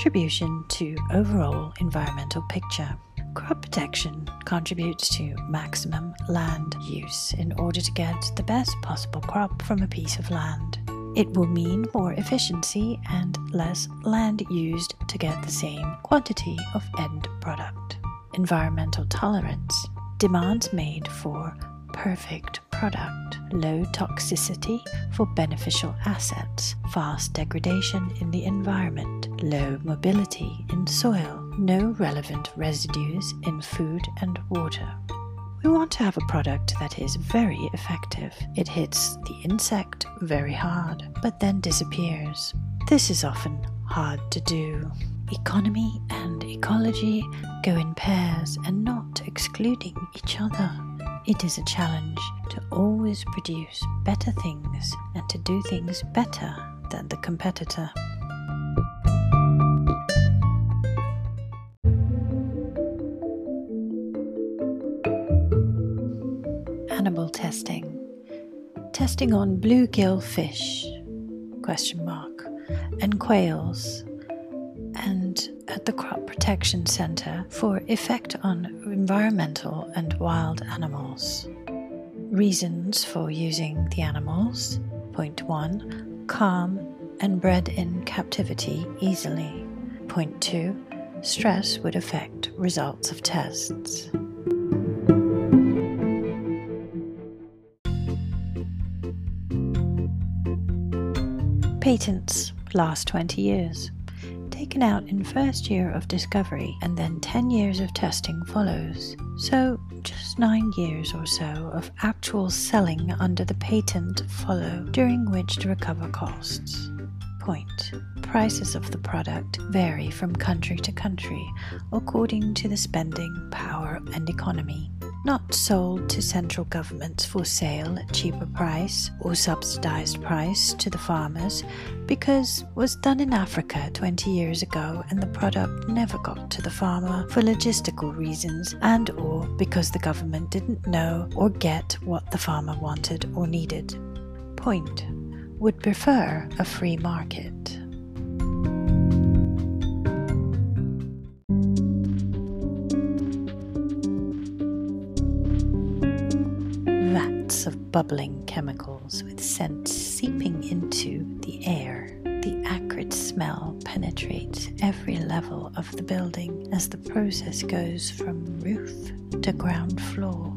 contribution to overall environmental picture. Crop protection contributes to maximum land use in order to get the best possible crop from a piece of land. It will mean more efficiency and less land used to get the same quantity of end product. Environmental tolerance demands made for perfect product, low toxicity for beneficial assets, fast degradation in the environment, low mobility in soil, no relevant residues in food and water. We want to have a product that is very effective. It hits the insect very hard, but then disappears. This is often hard to do. Economy and ecology go in pairs and not excluding each other. It is a challenge to always produce better things and to do things better than the competitor. Animal testing. Testing on bluegill fish question mark and quails and at the Crop Protection Center for effect on environmental and wild animals. Reasons for using the animals. Point 1. Calm and bred in captivity easily. Point 2. Stress would affect results of tests. Patents last 20 years taken out in first year of discovery and then 10 years of testing follows. So just 9 years or so of actual selling under the patent follow during which to recover costs. Point. Prices of the product vary from country to country according to the spending power and economy not sold to central governments for sale at cheaper price or subsidized price to the farmers because was done in Africa 20 years ago and the product never got to the farmer for logistical reasons and or because the government didn't know or get what the farmer wanted or needed. Point would prefer a free market. Of bubbling chemicals with scents seeping into the air. The acrid smell penetrates every level of the building as the process goes from roof to ground floor.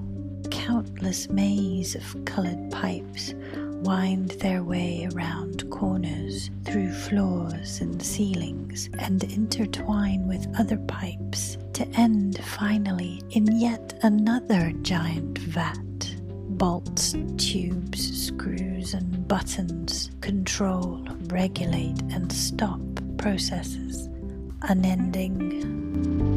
Countless maze of colored pipes wind their way around corners, through floors and ceilings, and intertwine with other pipes to end finally in yet another giant vat bolts, tubes, screws, and buttons control, regulate, and stop processes, unending.